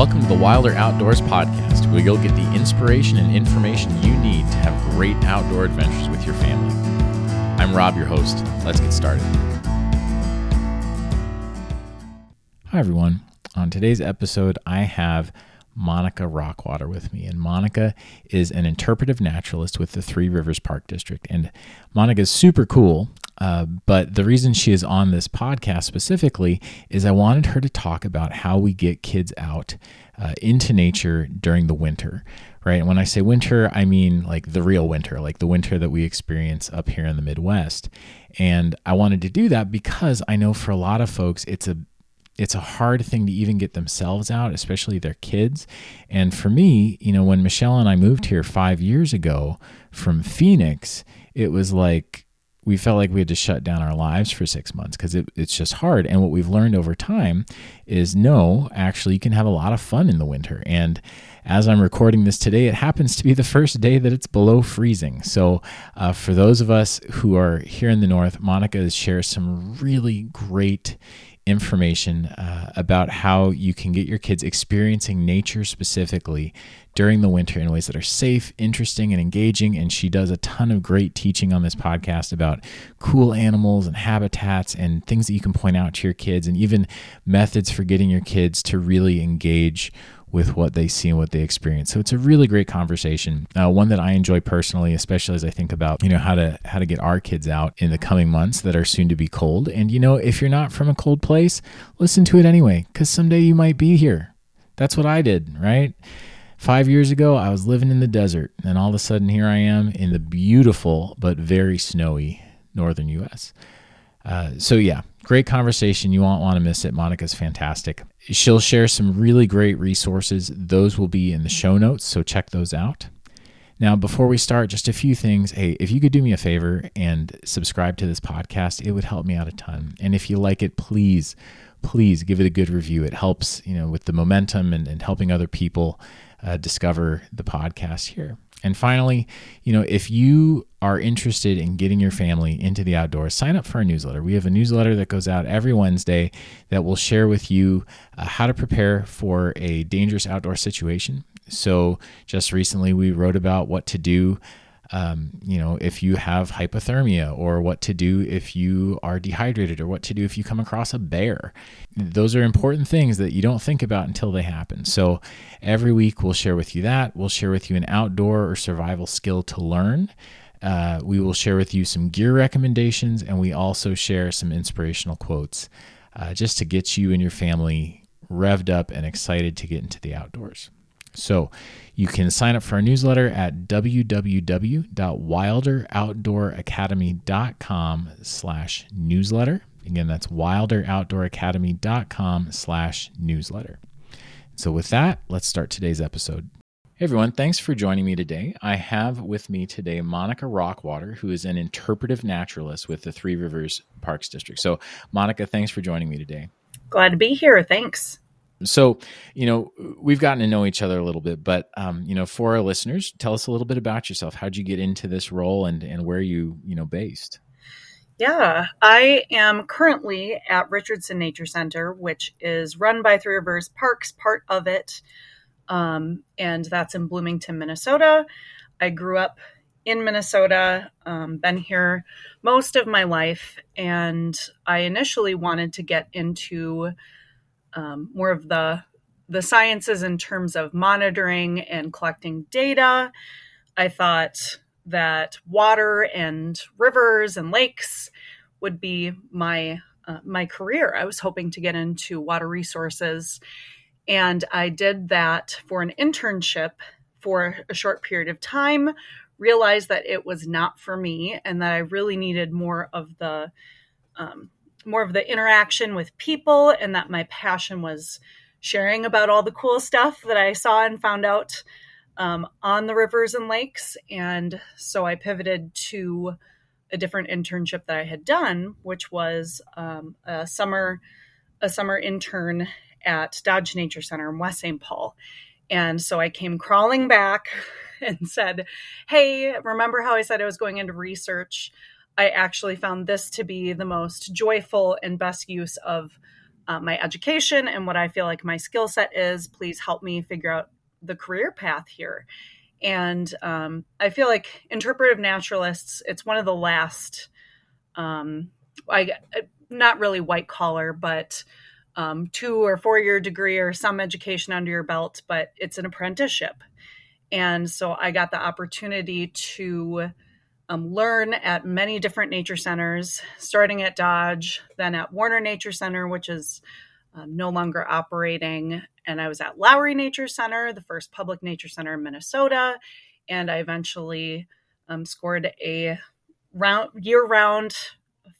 Welcome to the Wilder Outdoors Podcast, where you'll get the inspiration and information you need to have great outdoor adventures with your family. I'm Rob, your host. Let's get started. Hi, everyone. On today's episode, I have Monica Rauchwarter with me. And Monica is an interpretive naturalist with the Three Rivers Park District. And Monica is super cool. Uh, but the reason she is on this podcast specifically is I wanted her to talk about how we get kids out uh, into nature during the winter, right? And when I say winter, I mean like the real winter, like the winter that we experience up here in the Midwest. And I wanted to do that because I know for a lot of folks, it's a it's a hard thing to even get themselves out, especially their kids. And for me, you know, when Michelle and I moved here five years ago from Phoenix, it was like we felt like we had to shut down our lives for six months because it, it's just hard. And what we've learned over time is no, actually, you can have a lot of fun in the winter. And as I'm recording this today, it happens to be the first day that it's below freezing. So, uh, for those of us who are here in the north, Monica shares some really great information uh, about how you can get your kids experiencing nature specifically during the winter in ways that are safe, interesting, and engaging. And she does a ton of great teaching on this podcast about cool animals and habitats and things that you can point out to your kids, and even methods for getting your kids to really engage with what they see and what they experience. So it's a really great conversation, uh, one that I enjoy personally, especially as I think about you know how to how to get our kids out in the coming months that are soon to be cold. And you know, if you're not from a cold place, listen to it anyway, because someday you might be here. That's what I did, right? Five years ago, I was living in the desert, and all of a sudden, here I am in the beautiful but very snowy northern U.S. Uh, so yeah, great conversation. You won't want to miss it. Monica's fantastic. She'll share some really great resources. Those will be in the show notes, so check those out. Now, before we start, just a few things. Hey, if you could do me a favor and subscribe to this podcast, it would help me out a ton. And if you like it, please, please give it a good review. It helps, you know, with the momentum and, and helping other people uh, discover the podcast here. And finally, you know, if you are interested in getting your family into the outdoors, sign up for our newsletter. We have a newsletter that goes out every Wednesday that will share with you uh, how to prepare for a dangerous outdoor situation. So, just recently, we wrote about what to do um, you know, if you have hypothermia, or what to do if you are dehydrated, or what to do if you come across a bear. Those are important things that you don't think about until they happen. So every week we'll share with you that. We'll share with you an outdoor or survival skill to learn. Uh, we will share with you some gear recommendations, and we also share some inspirational quotes uh, just to get you and your family revved up and excited to get into the outdoors. So you can sign up for our newsletter at www.wilderoutdooracademy.com slash newsletter. Again, that's wilderoutdooracademy.com slash newsletter. So with that, let's start today's episode. Hey everyone, thanks for joining me today. I have with me today Monica Rauchwarter, who is an interpretive naturalist with the Three Rivers Parks District. So, Monica, thanks for joining me today. Glad to be here. Thanks. So, you know, we've gotten to know each other a little bit, but um, you know, for our listeners, tell us a little bit about yourself. How'd you get into this role, and and where you you know based? Yeah, I am currently at Richardson Nature Center, which is run by Three Rivers Parks, part of it, um, and that's in Bloomington, Minnesota. I grew up in Minnesota, um, been here most of my life, and I initially wanted to get into um, more of the the sciences in terms of monitoring and collecting data. I thought that water and rivers and lakes would be my uh, my career. I was hoping to get into water resources, and I did that for an internship for a short period of time. Realized that it was not for me, and that I really needed more of the um, more of the interaction with people and that my passion was sharing about all the cool stuff that I saw and found out um, on the rivers and lakes. And so I pivoted to a different internship that I had done, which was um, a summer a summer intern at Dodge Nature Center in West St. Paul. And so I came crawling back and said, Hey, remember how I said I was going into research? I actually found this to be the most joyful and best use of uh, my education and what I feel like my skill set is. Please help me figure out the career path here. And um, I feel like interpretive naturalists, it's one of the last, um, I not really white collar, but um, two or four year degree or some education under your belt, but it's an apprenticeship. And so I got the opportunity to um, learn at many different nature centers, starting at Dodge, then at Warner Nature Center, which is um, no longer operating. And I was at Lowry Nature Center, the first public nature center in Minnesota. And I eventually um, scored a round, year round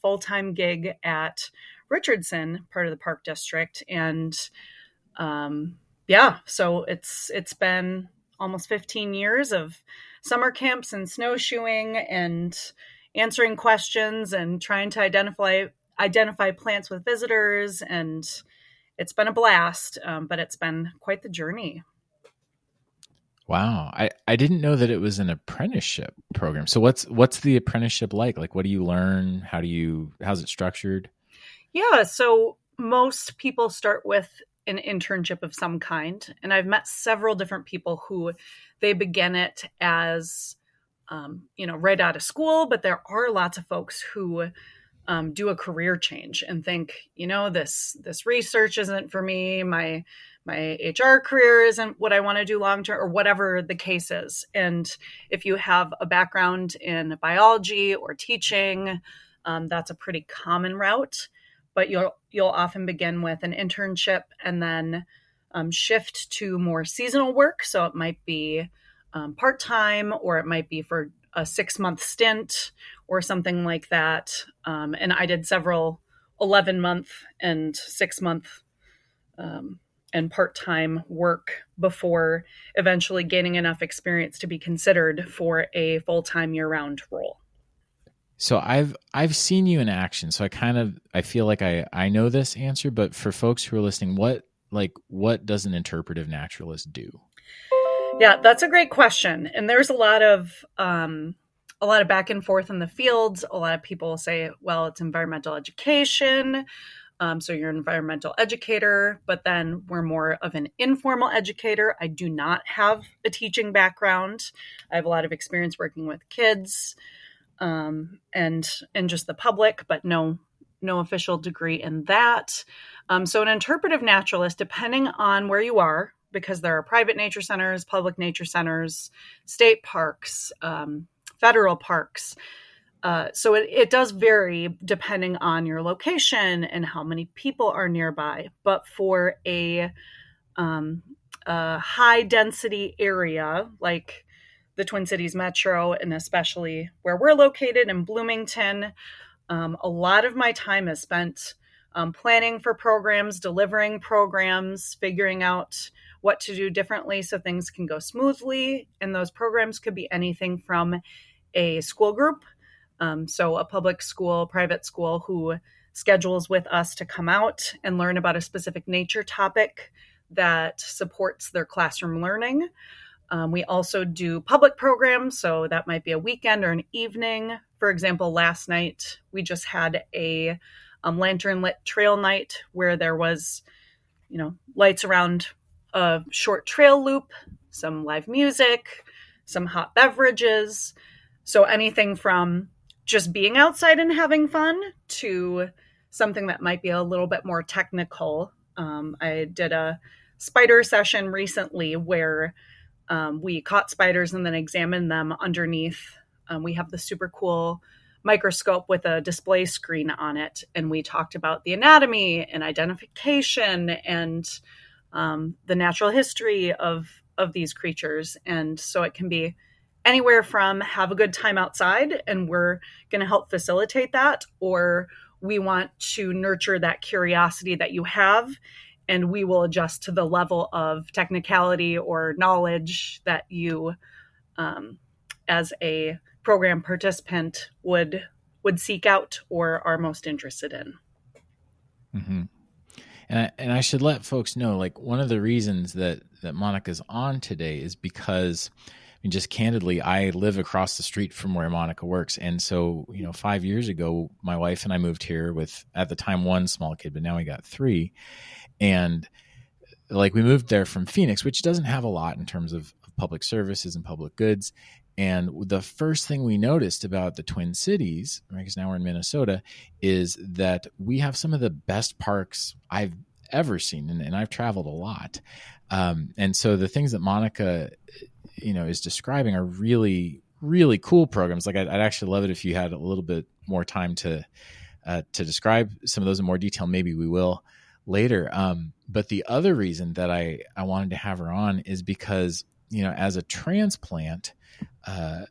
full time gig at Richardson, part of the park district. And um, yeah, so it's it's been almost 15 years of summer camps and snowshoeing and answering questions and trying to identify identify plants with visitors and it's been a blast um, but it's been quite the journey. Wow. I, I didn't know that it was an apprenticeship program. So what's what's the apprenticeship like? Like what do you learn? How do you how's it structured? Yeah so most people start with an internship of some kind and i've met several different people who they begin it as um, you know right out of school but there are lots of folks who um, do a career change and think you know this this research isn't for me. My my hr career isn't what i want to do long term or whatever the case is. And if you have a background in biology or teaching um, that's a pretty common route but you'll you'll often begin with an internship and then um, shift to more seasonal work. So it might be um, part time or it might be for a six month stint or something like that. Um, and I did several 11 month and six month um, and part time work before eventually gaining enough experience to be considered for a full time year round role. So I've I've seen you in action, so I kind of I feel like I I know this answer, but for folks who are listening, what like what does an interpretive naturalist do? Yeah, that's a great question, and there's a lot of um, a lot of back and forth in the fields. A lot of people say, well, it's environmental education. Um, so you're an environmental educator, but then we're more of an informal educator. I do not have a teaching background. I have a lot of experience working with kids um, and and just the public, but no no official degree in that. Um, so an interpretive naturalist, depending on where you are, because there are private nature centers, public nature centers, state parks, um, federal parks. Uh, so it, it does vary depending on your location and how many people are nearby. But for a, um, a high density area like the Twin Cities Metro, and especially where we're located in Bloomington. Um, a lot of my time is spent um, planning for programs, delivering programs, figuring out what to do differently so things can go smoothly. And those programs could be anything from a school group, um, so a public school, private school who schedules with us to come out and learn about a specific nature topic that supports their classroom learning. Um, we also do public programs, so that might be a weekend or an evening. For example, last night we just had a um, lantern lit trail night where there was, you know, lights around a short trail loop, some live music, some hot beverages. So anything from just being outside and having fun to something that might be a little bit more technical. Um, I did a spider session recently where um, we caught spiders and then examined them underneath. Um, we have the super cool microscope with a display screen on it, and we talked about the anatomy and identification and um, the natural history of of these creatures. And so it can be anywhere from have a good time outside, and we're going to help facilitate that, or we want to nurture that curiosity that you have and we will adjust to the level of technicality or knowledge that you um, as a program participant would would seek out or are most interested in mm-hmm. and I, and I should let folks know like one of the reasons that that monica's on today is because I mean, just candidly, I live across the street from where Monica works. And so, you know, five years ago, my wife and I moved here with, at the time, one small kid, but now we got three. And like we moved there from Phoenix, which doesn't have a lot in terms of, public services and public goods. And the first thing we noticed about the Twin Cities, right, because now we're in Minnesota, is that we have some of the best parks I've ever seen, and, and I've traveled a lot. Um, and so the things that Monica, you know, is describing are really, really cool programs. Like I'd, I'd actually love it if you had a little bit more time to uh, to describe some of those in more detail. Maybe we will later. Um, but the other reason that I I wanted to have her on is because you know, as a transplant uh,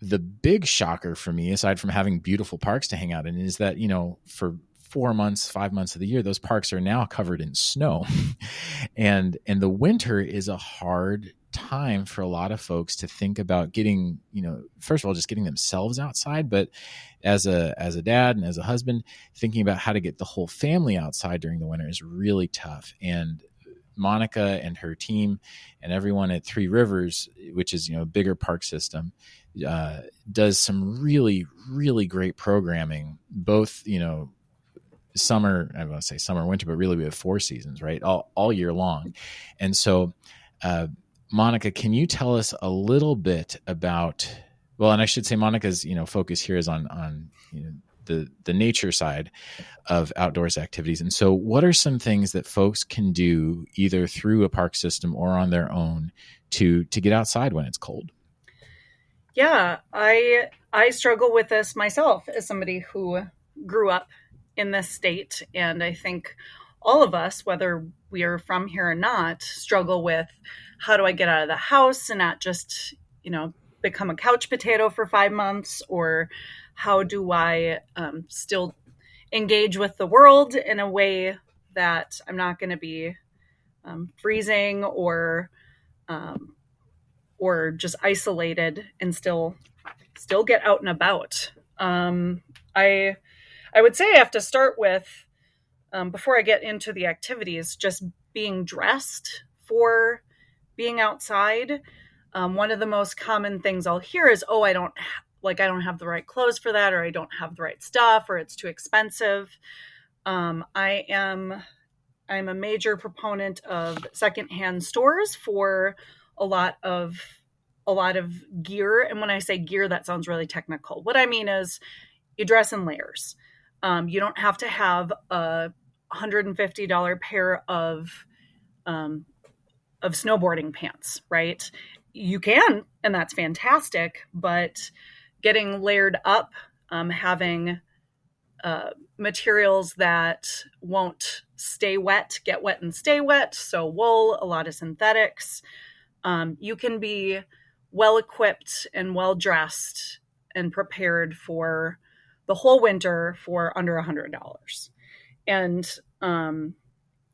the big shocker for me, aside from having beautiful parks to hang out in, is that you know for four months, five months of the year, those parks are now covered in snow, and and the winter is a hard time for a lot of folks to think about getting you know first of all just getting themselves outside but as a as a dad and as a husband thinking about how to get the whole family outside during the winter is really tough and Monica and her team and everyone at Three Rivers, which is you know a bigger park system, uh, does some really really great programming. Both you know summer I want to say summer winter, but really we have four seasons right all all year long, and so. Uh, Monica, can you tell us a little bit about well, and I should say Monica's you know focus here is on on you know, the the nature side of outdoors activities. And so, what are some things that folks can do either through a park system or on their own to to get outside when it's cold? Yeah, I I struggle with this myself as somebody who grew up in this state, and I think all of us, whether we are from here or not, struggle with how do I get out of the house and not just you know become a couch potato for five months or how do I um, still engage with the world in a way that I'm not going to be um, freezing or um, or just isolated and still still get out and about. Um, I I would say I have to start with um, before I get into the activities, just being dressed for being outside. Um, one of the most common things I'll hear is, "Oh, I don't like I don't have the right clothes for that, or I don't have the right stuff, or it's too expensive. Um, I am I'm a major proponent of secondhand stores for a lot of a lot of gear. And when I say gear, that sounds really technical. What I mean is you dress in layers. Um, you don't have to have a $150 pair of um, of snowboarding pants, right? You can, and that's fantastic, but getting layered up, um, having uh, materials that won't stay wet, get wet and stay wet. So, wool, a lot of synthetics. Um, you can be well equipped and well dressed and prepared for the whole winter for under a $100. And um,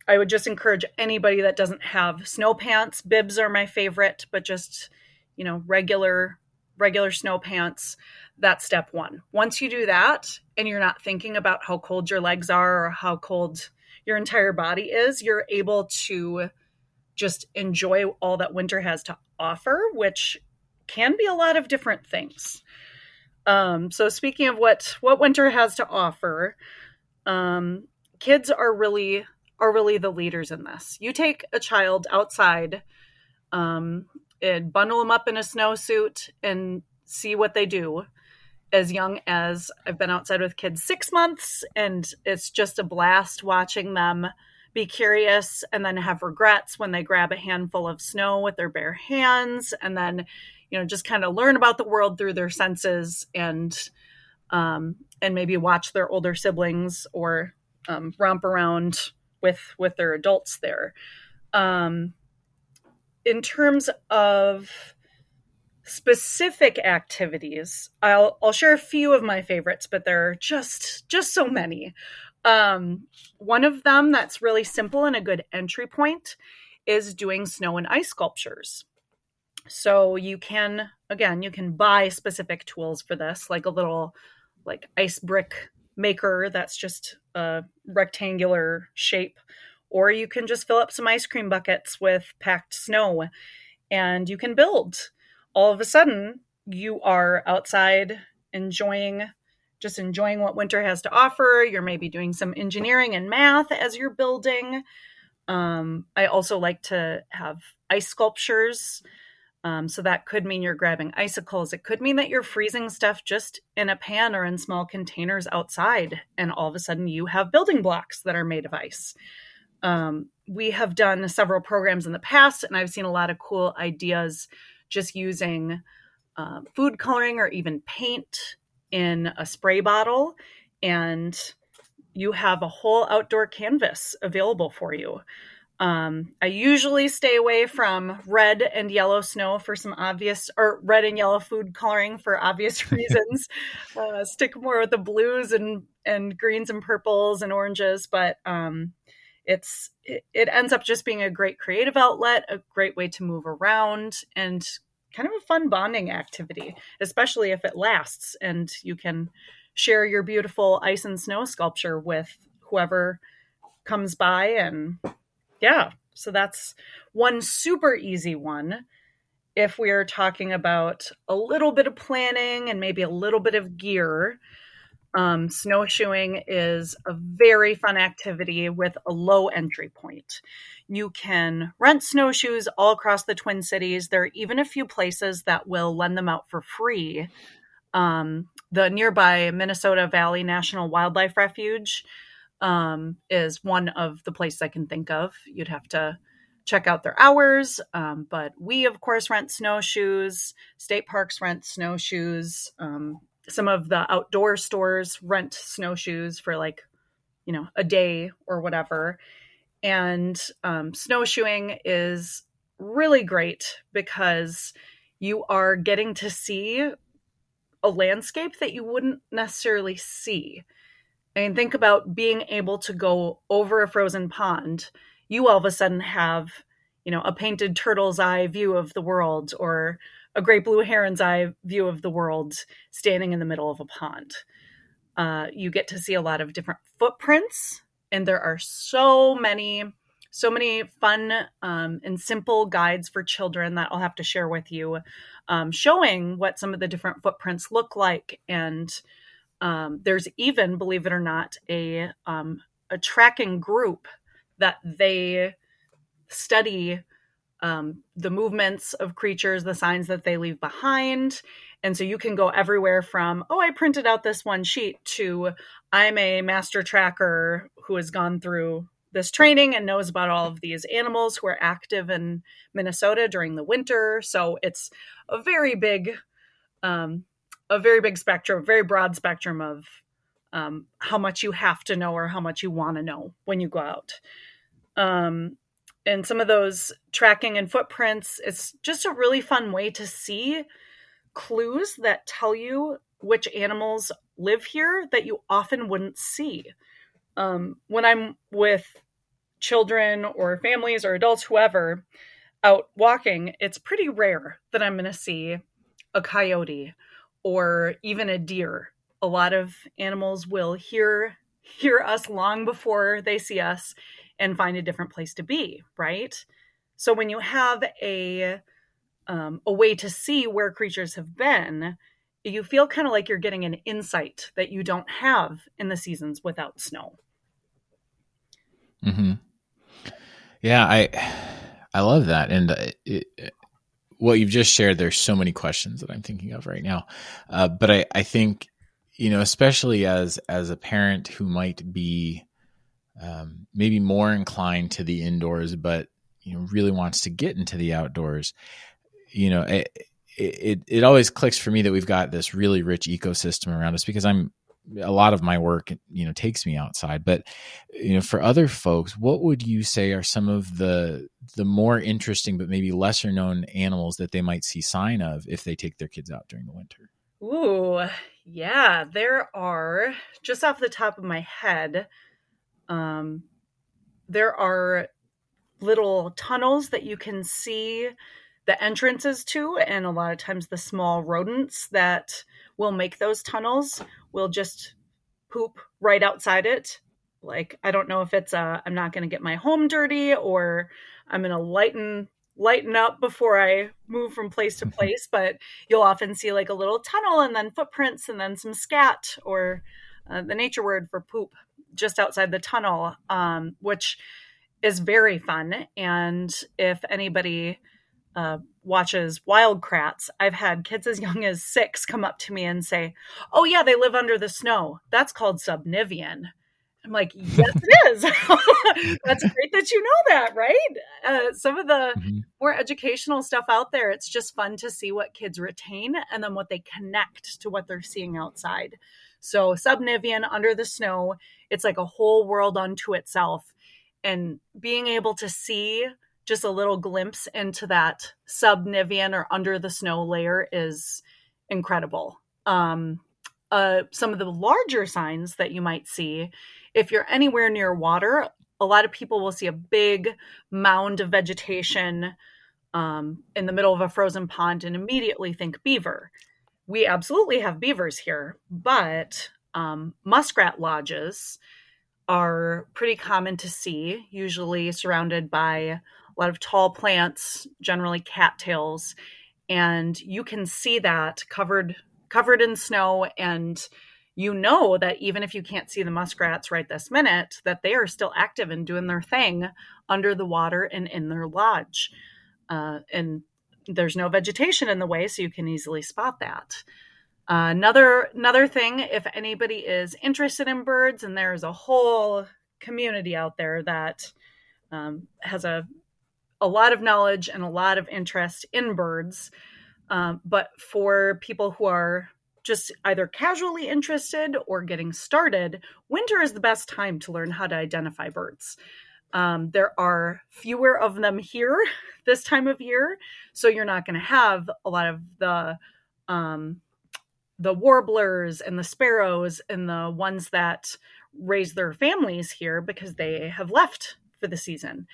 I would just encourage anybody that doesn't have snow pants, bibs are my favorite, but just, you know, regular regular snow pants. That's step one. Once you do that and you're not thinking about how cold your legs are or how cold your entire body is, you're able to just enjoy all that winter has to offer, which can be a lot of different things. Um, so speaking of what what winter has to offer, um, kids are really are really the leaders in this. You take a child outside um, and bundle them up in a snowsuit and see what they do as young as I've been outside with kids six months, and it's just a blast watching them be curious and then have regrets when they grab a handful of snow with their bare hands, and then you know just kind of learn about the world through their senses and um, and maybe watch their older siblings or um, romp around with with their adults there. Um, in terms of specific activities, I'll I'll share a few of my favorites, but there are just just so many. Um, one of them that's really simple and a good entry point is doing snow and ice sculptures. So you can again you can buy specific tools for this, like a little like ice brick maker that's just a rectangular shape or you can just fill up some ice cream buckets with packed snow and you can build all of a sudden you are outside enjoying just enjoying what winter has to offer. You're maybe doing some engineering and math as you're building. Um, I also like to have ice sculptures. Um, so that could mean you're grabbing icicles. It could mean that you're freezing stuff just in a pan or in small containers outside. And all of a sudden you have building blocks that are made of ice. Um, we have done several programs in the past, and I've seen a lot of cool ideas just using uh, food coloring or even paint in a spray bottle and you have a whole outdoor canvas available for you. Um, I usually stay away from red and yellow snow for some obvious, or red and yellow food coloring for obvious reasons. uh, stick more with the blues and and greens and purples and oranges, but um, it's it, it ends up just being a great creative outlet, a great way to move around, and kind of a fun bonding activity, especially if it lasts and you can share your beautiful ice and snow sculpture with whoever comes by. And yeah, so that's one super easy one. If we're talking about a little bit of planning and maybe a little bit of gear, um, snowshoeing is a very fun activity with a low entry point. You can rent snowshoes all across the Twin Cities. There are even a few places that will lend them out for free. Um, the nearby Minnesota Valley National Wildlife Refuge um, is one of the places I can think of. You'd have to check out their hours. Um, but we, of course, rent snowshoes. State parks rent snowshoes. Um, some of the outdoor stores rent snowshoes for like, you know, a day or whatever. And um, snowshoeing is really great because you are getting to see a landscape that you wouldn't necessarily see. I mean, think about being able to go over a frozen pond. You all of a sudden have, you know, a painted turtle's eye view of the world or a great blue heron's eye view of the world standing in the middle of a pond. Uh, you get to see a lot of different footprints and there are so many so many fun um, and simple guides for children that I'll have to share with you, um, showing what some of the different footprints look like. And um, there's even, believe it or not, a um, a tracking group that they study um, the movements of creatures, the signs that they leave behind. And so you can go everywhere from, oh, I printed out this one sheet to I'm a master tracker who has gone through this training and knows about all of these animals who are active in Minnesota during the winter. So it's a very big, um, a very big spectrum, very broad spectrum of um, how much you have to know or how much you want to know when you go out. Um, and some of those tracking and footprints, it's just a really fun way to see clues that tell you which animals live here that you often wouldn't see. Um, when I'm with children or families or adults, whoever, out walking, it's pretty rare that I'm going to see a coyote or even a deer. A lot of animals will hear hear us long before they see us and find a different place to be, right? So when you have a um, a way to see where creatures have been, you feel kind of like you're getting an insight that you don't have in the seasons without snow. Hmm. Yeah, I I love that, and uh, it, what you've just shared. There's so many questions that I'm thinking of right now, uh, but I I think you know, especially as as a parent who might be um, maybe more inclined to the indoors, but you know really wants to get into the outdoors. You know, it, it it always clicks for me that we've got this really rich ecosystem around us because I'm a lot of my work you know takes me outside but you know for other folks what would you say are some of the the more interesting but maybe lesser known animals that they might see sign of if they take their kids out during the winter? Ooh yeah there are just off the top of my head um, there are little tunnels that you can see the entrances to, and a lot of times the small rodents that will make those tunnels We'll just poop right outside it. Like, I don't know if it's a, I'm not going to get my home dirty or I'm going to lighten lighten up before I move from place to place, but you'll often see like a little tunnel and then footprints and then some scat or uh, the nature word for poop just outside the tunnel, um, which is very fun. And if anybody uh, watches Wild Kratts, I've had kids as young as six come up to me and say, "Oh yeah, they live under the snow. That's called subnivean." I'm like, yes, it is. That's great that you know that, right? Uh, some of the mm-hmm. more educational stuff out there, it's just fun to see what kids retain and then what they connect to what they're seeing outside. So, subnivean, under the snow, it's like a whole world unto itself. And being able to see just a little glimpse into that subnivean or under the snow layer is incredible. Um, uh, some of the larger signs that you might see if you're anywhere near water, a lot of people will see a big mound of vegetation um, in the middle of a frozen pond and immediately think beaver. We absolutely have beavers here, but um, muskrat lodges are pretty common to see, usually surrounded by a lot of tall plants, generally cattails, and you can see that covered covered in snow and you know that even if you can't see the muskrats right this minute, that they are still active and doing their thing under the water and in their lodge. Uh, and there's no vegetation in the way, so you can easily spot that. Uh, another another thing, if anybody is interested in birds, and there's a whole community out there that um, has a a lot of knowledge and a lot of interest in birds, um, but for people who are just either casually interested or getting started, winter is the best time to learn how to identify birds. Um, there are fewer of them here this time of year, so you're not going to have a lot of the um, the warblers and the sparrows and the ones that raise their families here because they have left for the season.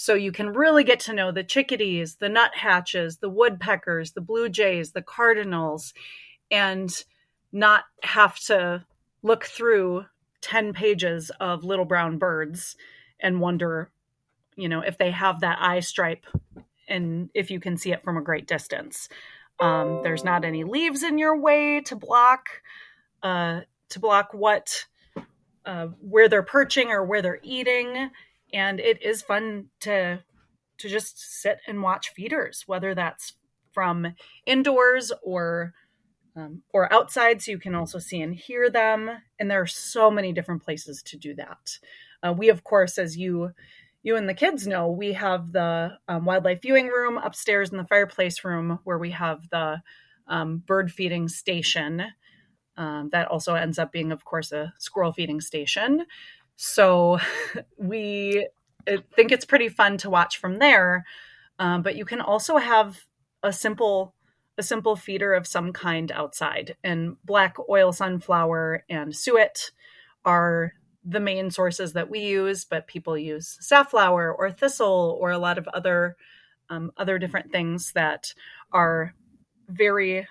So you can really get to know the chickadees, the nuthatches, the woodpeckers, the blue jays, the cardinals, and not have to look through 10 pages of little brown birds and wonder, you know, if they have that eye stripe and if you can see it from a great distance. Um, there's not any leaves in your way to block uh, to block what uh, where they're perching or where they're eating, and it is fun to to just sit and watch feeders, whether that's from indoors or um, or outside, so you can also see and hear them. And there are so many different places to do that. Uh, we, of course, as you you and the kids know, we have the um, wildlife viewing room upstairs in the fireplace room where we have the um, bird feeding station. Um, that also ends up being, of course, a squirrel feeding station. So we think it's pretty fun to watch from there. Um, but you can also have a simple a simple feeder of some kind outside. And black oil sunflower and suet are the main sources that we use, but people use safflower or thistle or a lot of other um, other different things that are very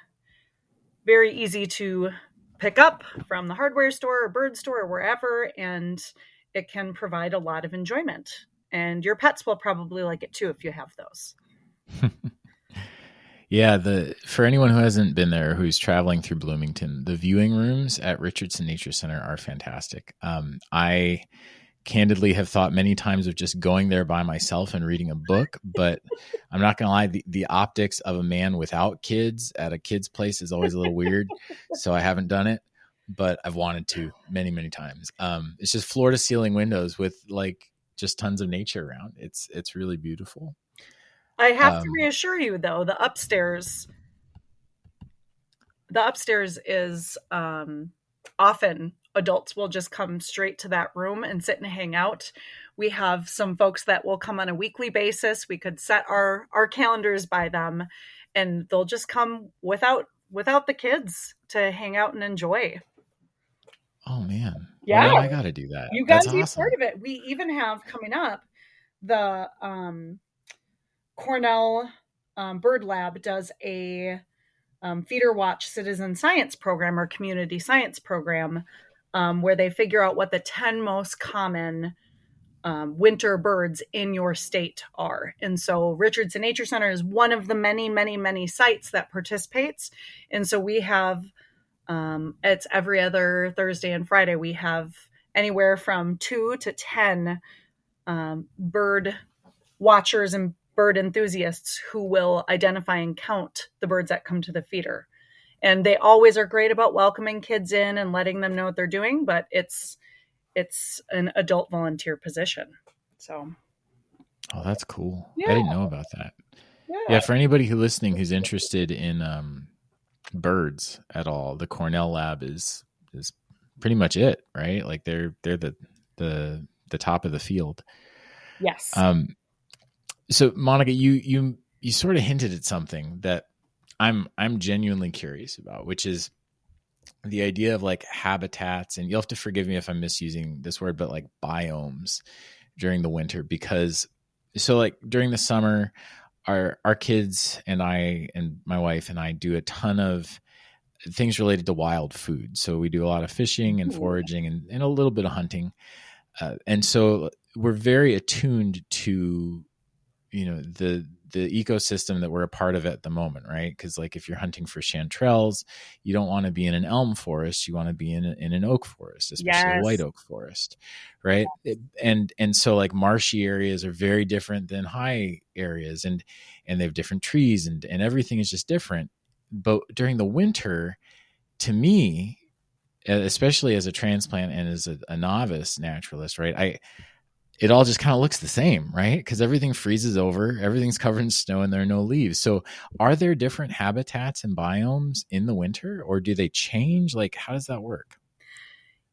very easy to pick up from the hardware store or bird store or wherever and it can provide a lot of enjoyment and your pets will probably like it too if you have those Yeah, the for anyone who hasn't been there, who's traveling through Bloomington, the viewing rooms at Richardson Nature Center are fantastic. Um, I candidly have thought many times of just going there by myself and reading a book, but I'm not gonna lie, the, the optics of a man without kids at a kid's place is always a little weird. So I haven't done it, but I've wanted to many, many times. Um, it's just floor to ceiling windows with like just tons of nature around. It's it's really beautiful. I have um, to reassure you though, the upstairs the upstairs is um, often adults will just come straight to that room and sit and hang out. We have some folks that will come on a weekly basis. We could set our our calendars by them and they'll just come without without the kids to hang out and enjoy. Oh man. Yeah. Well, I got to do that. You got to be awesome. part of it. We even have coming up the um Cornell um, Bird Lab does a um, feeder watch citizen science program or community science program um, where they figure out what the 10 most common um, winter birds in your state are. And so Richardson Nature Center is one of the many, many, many sites that participates. And so we have, um, it's every other Thursday and Friday, we have anywhere from two to 10 um, bird watchers and bird enthusiasts who will identify and count the birds that come to the feeder. And they always are great about welcoming kids in and letting them know what they're doing, but it's it's an adult volunteer position. So Oh, that's cool. Yeah. I didn't know about that. Yeah. yeah, for anybody who listening who's interested in um, birds at all, the Cornell lab is is pretty much it, right? Like they're they're the the the top of the field. Yes. Um so Monica, you you you sort of hinted at something that I'm I'm genuinely curious about, which is the idea of like habitats and you'll have to forgive me if i'm misusing this word but like biomes during the winter because so like during the summer our our kids and i and my wife and i do a ton of things related to wild food. So we do a lot of fishing and foraging and, and a little bit of hunting. Uh, and so we're very attuned to you know the the ecosystem that we're a part of at the moment, right? Because like if you're hunting for chanterelles, you don't want to be in an elm forest; you want to be in a, in an oak forest, especially yes. a white oak forest, right? It, and and so like marshy areas are very different than high areas, and and they have different trees, and and everything is just different. But during the winter, to me, especially as a transplant and as a, a novice naturalist, right? I it all just kind of looks the same, right? Because everything freezes over, everything's covered in snow, and there are no leaves. So, are there different habitats and biomes in the winter, or do they change? Like, how does that work?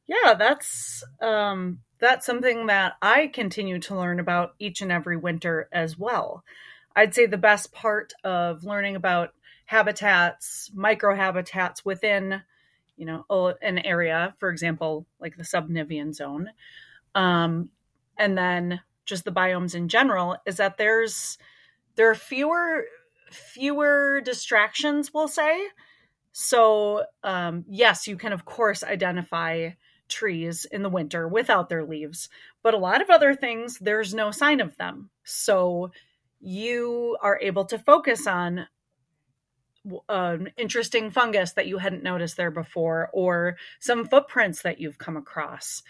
Yeah, that's um, that's something that I continue to learn about each and every winter as well. I'd say the best part of learning about habitats, microhabitats within, you know, an area, for example, like the subnivean zone, um, and then just the biomes in general is that there's there are fewer fewer distractions we'll say. So um, yes you can of course identify trees in the winter without their leaves but a lot of other things there's no sign of them. So you are able to focus on an interesting fungus that you hadn't noticed there before or some footprints that you've come across.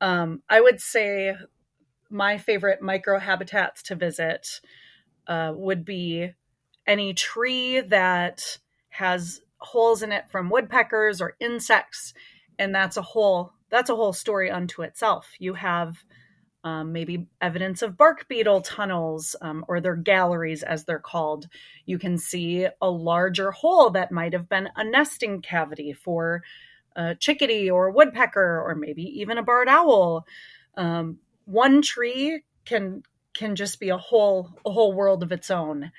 Um, i would say my favorite microhabitats to visit uh, would be any tree that has holes in it from woodpeckers or insects and that's a whole that's a whole story unto itself. You have um, maybe evidence of bark beetle tunnels um, or their galleries as they're called. You can see a larger hole that might have been a nesting cavity for a chickadee or a woodpecker or maybe even a barred owl. Um, one tree can can just be a whole a whole world of its own.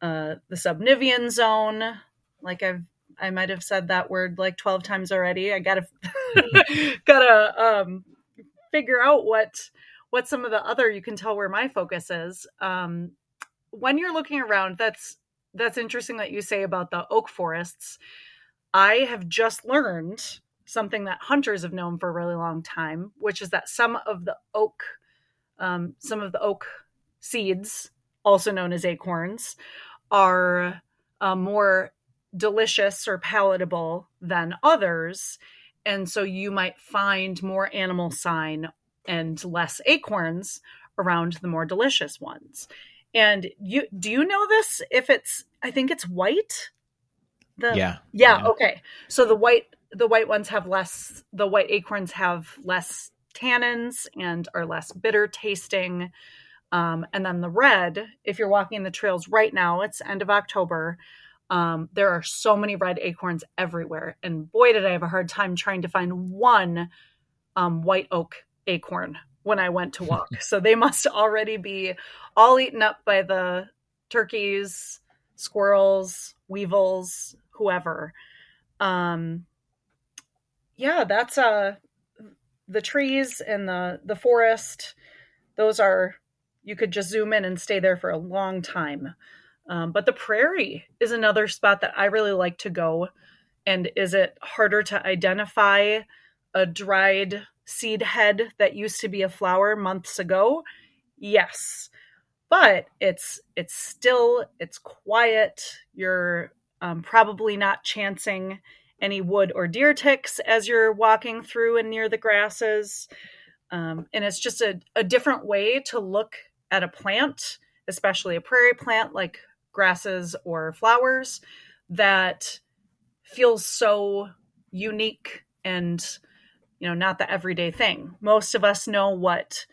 Uh, the subnivean zone, like I've I might have said that word like twelve times already. I gotta gotta um, figure out what what some of the other you can tell where my focus is. Um, when you're looking around, that's that's interesting that you say about the oak forests. I have just learned something that hunters have known for a really long time, which is that some of the oak, um, some of the oak seeds, also known as acorns, are uh, more delicious or palatable than others. And so you might find more animal sign and less acorns around the more delicious ones. And you do you know this if it's I think it's white? The, yeah. yeah. Yeah, okay. So the white the white ones have less the white acorns have less tannins and are less bitter tasting. Um, and then the red if you're walking the trails right now it's end of october. Um, there are so many red acorns everywhere. And boy did i have a hard time trying to find one um, white oak acorn when i went to walk. So they must already be all eaten up by the turkeys squirrels weevils whoever. Um yeah, that's uh the trees and the the forest. Those are you could just zoom in and stay there for a long time. Um, but the prairie is another spot that I really like to go. And is it harder to identify a dried seed head that used to be a flower months ago? Yes. But it's it's still it's quiet. You're um, probably not chancing any wood or deer ticks as you're walking through and near the grasses. Um, and it's just a, a different way to look at a plant, especially a prairie plant like grasses or flowers, that feels so unique and you know not the everyday thing. Most of us know what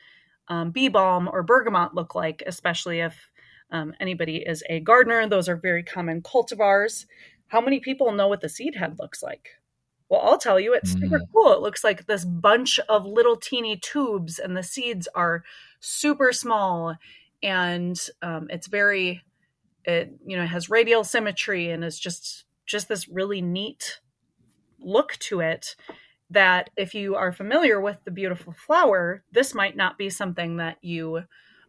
um, bee balm or bergamot look like, especially if um, anybody is a gardener. Those are very common cultivars. How many people know what the seed head looks like? Well, I'll tell you, it's mm. super cool. It looks like this bunch of little teeny tubes, and the seeds are super small, and um, it's very, it you know has radial symmetry, and is just just this really neat look to it. That if you are familiar with the beautiful flower, this might not be something that you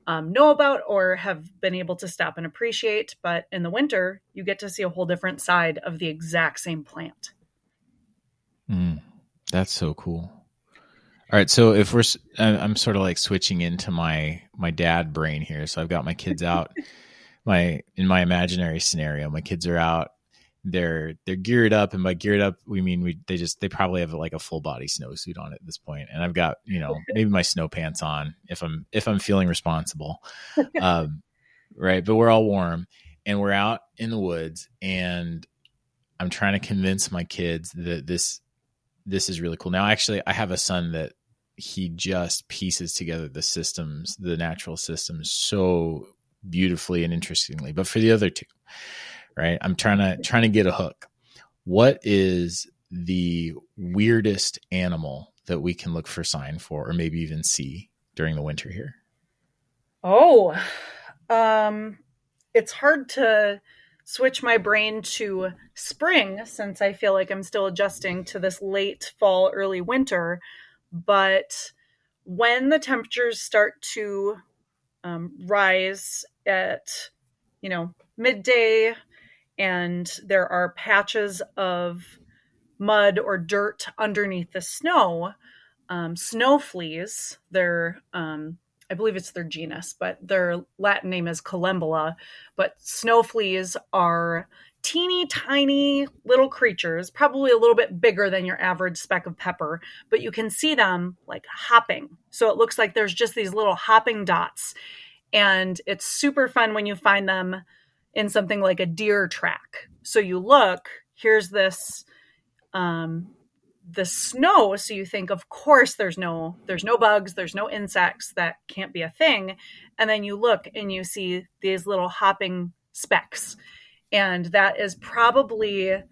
um, know about or have been able to stop and appreciate. But in the winter, you get to see a whole different side of the exact same plant. Mm, that's so cool. All right, so if we're, I'm sort of like switching into my my dad brain here. So I've got my kids out, my in my imaginary scenario, my kids are out they're they're geared up and by geared up we mean we they just they probably have like a full body snowsuit on at this point and i've got you know maybe my snow pants on if i'm if i'm feeling responsible. Um, right but we're all warm and we're out in the woods and i'm trying to convince my kids that this this is really cool. Now actually i have a son that he just pieces together the systems the natural systems so beautifully and interestingly but for the other two right? I'm trying to trying to get a hook. What is the weirdest animal that we can look for sign for or maybe even see during the winter here? Oh, um it's hard to switch my brain to spring since I feel like I'm still adjusting to this late fall, early winter. But when the temperatures start to um, rise at, you know, midday, and there are patches of mud or dirt underneath the snow. Um, snow fleas, they're, um, I believe it's their genus, but their Latin name is Collembola. But snow fleas are teeny tiny little creatures, probably a little bit bigger than your average speck of pepper, but you can see them like hopping. So it looks like there's just these little hopping dots. And it's super fun when you find them in something like a deer track. So you look, here's this um the snow. So you think of course there's no there's no bugs there's no insects that can't be a thing. And then you look and you see these little hopping specks. And that is probably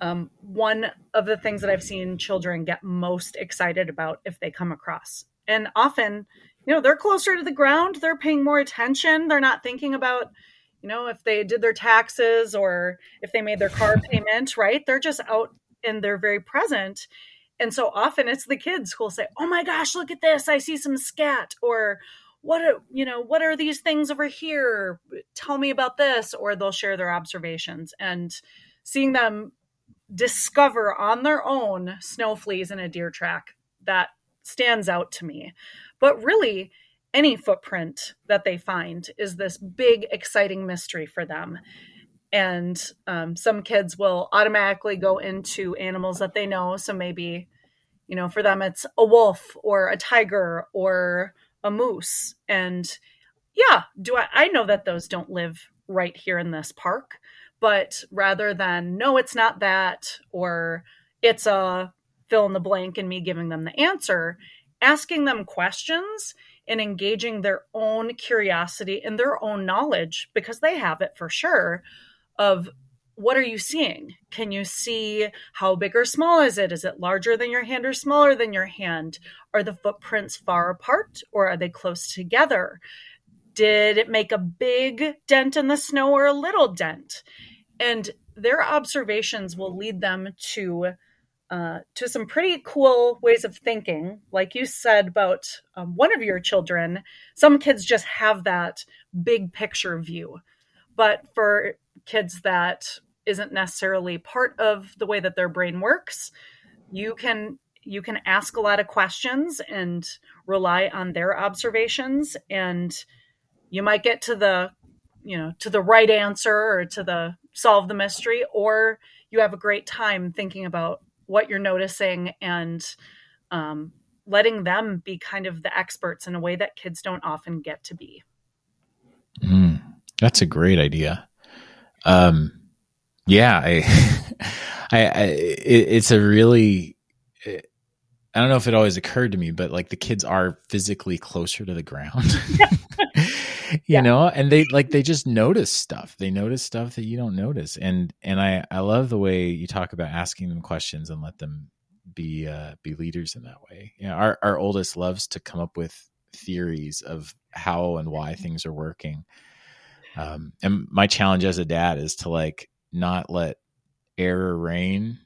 um, one of the things that i've seen children get most excited about if they come across. And often you know they're closer to the ground they're paying more attention they're not thinking about you know, if they did their taxes or if they made their car payment, right? They're just out and they're very present. And so often it's the kids who'll say, "Oh my gosh, look at this! I see some scat," or "What are you know? What are these things over here? Tell me about this." Or they'll share their observations and seeing them discover on their own snow fleas in a deer track that stands out to me. But really, any footprint that they find is this big, exciting mystery for them. And um, some kids will automatically go into animals that they know. So maybe, you know, for them it's a wolf or a tiger or a moose. And yeah, do I, I know that those don't live right here in this park, but rather than no, it's not that, or it's a fill in the blank and me giving them the answer, asking them questions in engaging their own curiosity and their own knowledge because they have it for sure of what are you seeing? Can you see how big or small is it? Is it larger than your hand or smaller than your hand? Are the footprints far apart or are they close together? Did it make a big dent in the snow or a little dent? And their observations will lead them to uh, to some pretty cool ways of thinking. Like you said about um, one of your children, some kids just have that big picture view. But for kids that isn't necessarily part of the way that their brain works, you can you can ask a lot of questions and rely on their observations and you might get to the you know to the right answer or to the solve the mystery or you have a great time thinking about what you're noticing and um, letting them be kind of the experts in a way that kids don't often get to be. Mm, that's a great idea. Um, yeah i I, I it, it's a really I don't know if it always occurred to me, but like the kids are physically closer to the ground. you yeah. know, and they like they just notice stuff. They notice stuff that you don't notice. And and I I love the way you talk about asking them questions and let them be uh be leaders in that way. Yeah, our our oldest loves to come up with theories of how and why things are working. Um and my challenge as a dad is to like not let error reign,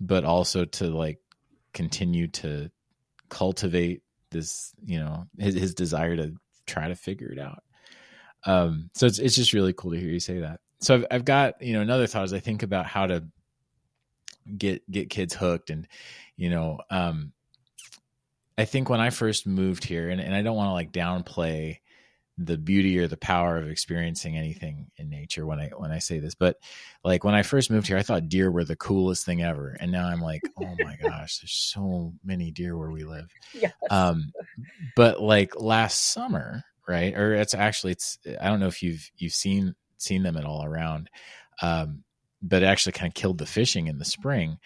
but also to like continue to cultivate this, you know, his, his desire to try to figure it out. Um, so it's it's just really cool to hear you say that. So I've I've got you know another thought as I think about how to get get kids hooked and you know um, I think when I first moved here and, and I don't want to like downplay the beauty or the power of experiencing anything in nature when I when I say this. But like when I first moved here, I thought deer were the coolest thing ever, and now I'm like, oh my gosh, there's so many deer where we live. Yes. Um, but like last summer, right? Or it's actually it's I don't know if you've you've seen seen them at all around, um, but it actually kind of killed the fishing in the spring.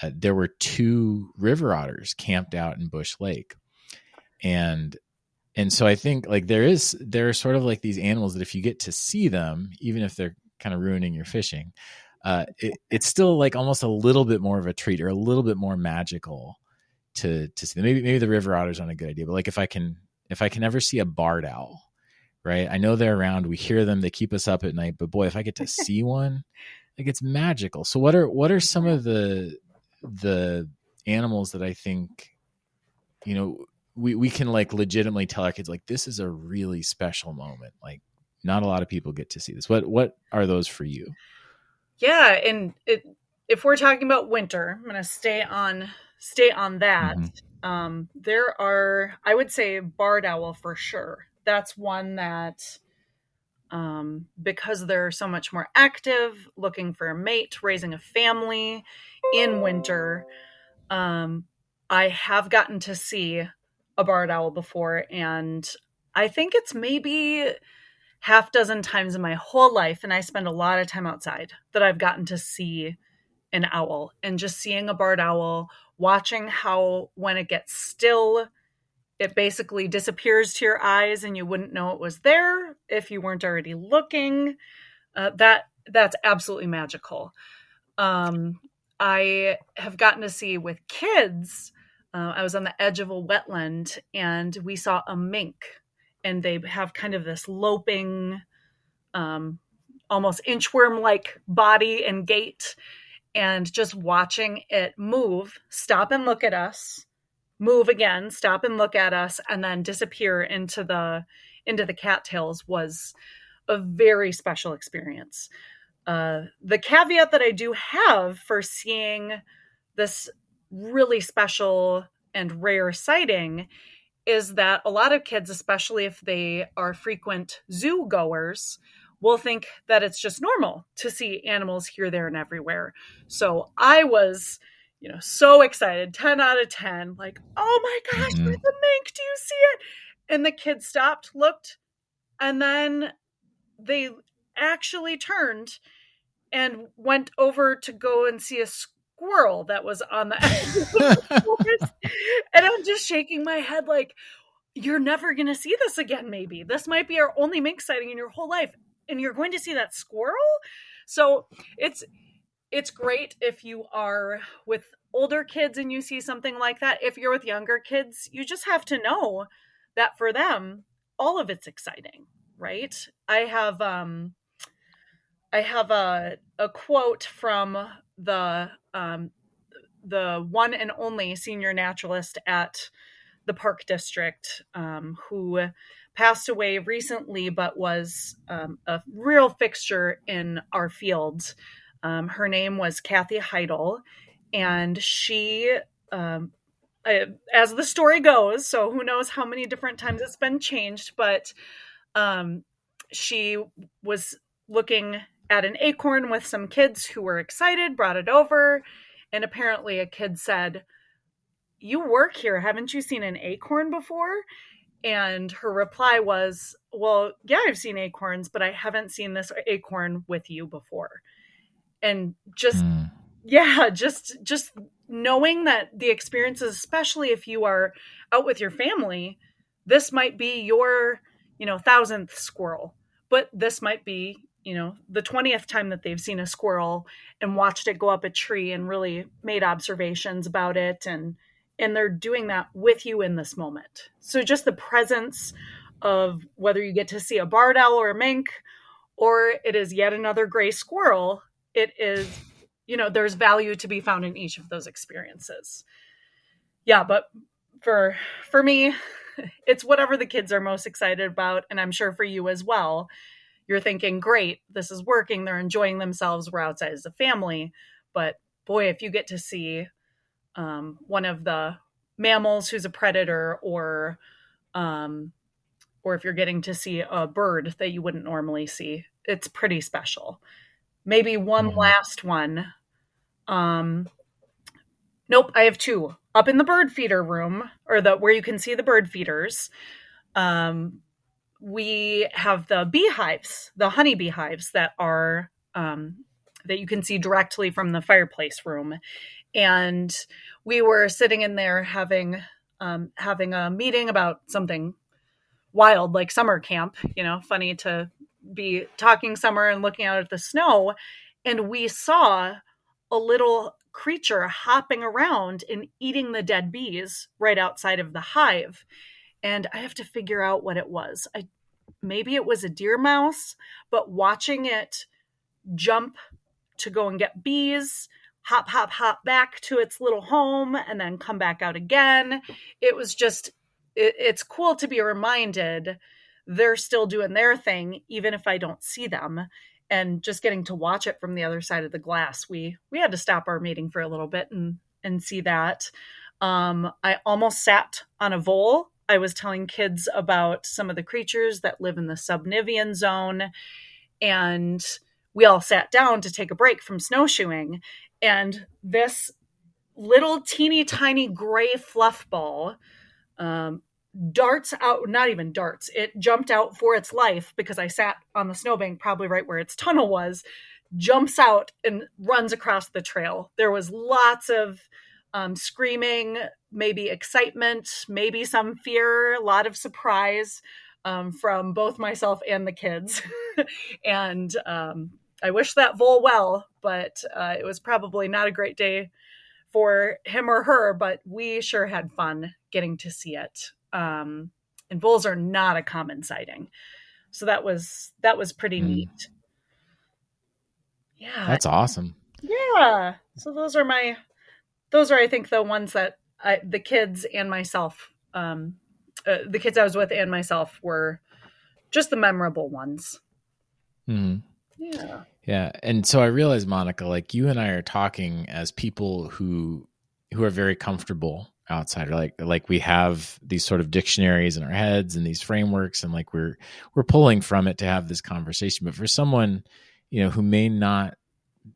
Uh, there were two river otters camped out in Bush Lake, and and so I think like there is there are sort of like these animals that if you get to see them, even if they're kind of ruining your fishing, uh, it, it's still like almost a little bit more of a treat or a little bit more magical to to see them. Maybe maybe the river otter's not a good idea, but like if I can if I can ever see a barred owl, right? I know they're around. We hear them. They keep us up at night. But boy, if I get to see one, like it's magical. So what are what are some of the the animals that I think you know we we can like legitimately tell our kids like this is a really special moment. Like not a lot of people get to see this. What what are those for you? Yeah, and it, if we're talking about winter, I'm going to stay on stay on that. Mm-hmm. Um, there are, I would say, barred owl for sure. That's one that, um, because they're so much more active, looking for a mate, raising a family in winter. Um, I have gotten to see a barred owl before, and I think it's maybe half dozen times in my whole life, and I spend a lot of time outside that I've gotten to see an owl and just seeing a barred owl, watching how when it gets still, it basically disappears to your eyes and you wouldn't know it was there if you weren't already looking. Uh, that that's absolutely magical. Um, I have gotten to see with kids uh, I was on the edge of a wetland and we saw a mink, and they have kind of this loping, um, almost inchworm like body and gait. And just watching it move, stop and look at us, move again, stop and look at us, and then disappear into the into the cattails was a very special experience. Uh, the caveat that I do have for seeing this really special and rare sighting is that a lot of kids, especially if they are frequent zoo goers, will think that it's just normal to see animals here, there, and everywhere. So I was, you know, so excited 10 out of 10, like, oh my gosh, mm-hmm. there's a mink. Do you see it? And the kids stopped, looked, and then they actually turned and went over to go and see a squirrel that was on the and I'm just shaking my head like, you're never going to see this again, maybe. This might be our only mink sighting in your whole life. And you're going to see that squirrel? So it's it's great if you are with older kids and you see something like that. If you're with younger kids, you just have to know that for them, all of it's exciting, right? I have um I have a a quote from the um, the one and only senior naturalist at the park district um, who passed away recently but was um, a real fixture in our field. Um, her name was kathy heidel and she um, uh, as the story goes, so who knows how many different times it's been changed, but um, she was looking at an acorn with some kids who were excited, brought it over, and apparently a kid said, You work here. Haven't you seen an acorn before? And her reply was, Well, yeah, I've seen acorns, but I haven't seen this acorn with you before. And just, mm. yeah, just, just knowing that the experiences, especially if you are out with your family, this might be your, you know, thousandth squirrel, but this might be, you know, the 20th time that they've seen a squirrel and watched it go up a tree and really made observations about it and and they're doing that with you in this moment. So just the presence of whether you get to see a barred owl or a mink or it is yet another gray squirrel, it is, you know, there's value to be found in each of those experiences. Yeah, but for for me, it's whatever the kids are most excited about and I'm sure for you as well. You're thinking, "Great, this is working. They're enjoying themselves. We're outside as a family." But boy, if you get to see um, one of the mammals who's a predator or um, or if you're getting to see a bird that you wouldn't normally see it's pretty special maybe one mm-hmm. last one um nope i have two up in the bird feeder room or the where you can see the bird feeders um we have the beehives the honey beehives that are um that you can see directly from the fireplace room. And we were sitting in there having um, having a meeting about something wild like summer camp you know funny to be talking summer and looking out at the snow. And we saw a little creature hopping around and eating the dead bees right outside of the hive and i have to figure out what it was i maybe it was a deer mouse but watching it jump to go and get bees hop, hop, hop back to its little home and then come back out again. It was just, it, it's cool to be reminded they're still doing their thing, even if I don't see them. And just getting to watch it from the other side of the glass, we we had to stop our meeting for a little bit and and see that. Um, I almost sat on a vole. I was telling kids about some of the creatures that live in the subnivean zone, and we all sat down to take a break from snowshoeing and this little teeny tiny gray fluff ball um, darts out not even darts it jumped out for its life because i sat on the snowbank probably right where its tunnel was jumps out and runs across the trail. There was lots of um, screaming maybe excitement maybe some fear a lot of surprise um, from both myself and the kids and um, I wish that Vole well, but uh, it was probably not a great day for him or her, but we sure had fun getting to see it. Um, and voles are not a common sighting. So that was that was pretty mm. neat. Yeah. That's awesome. Yeah. So those are my those are I think the ones that I, the kids and myself um uh, the kids I was with and myself were just the memorable ones. Mm. Yeah. Yeah. And so I realized, Monica, like you and I are talking as people who who are very comfortable outside, like like we have these sort of dictionaries in our heads and these frameworks and like we're we're pulling from it to have this conversation. But for someone, you know, who may not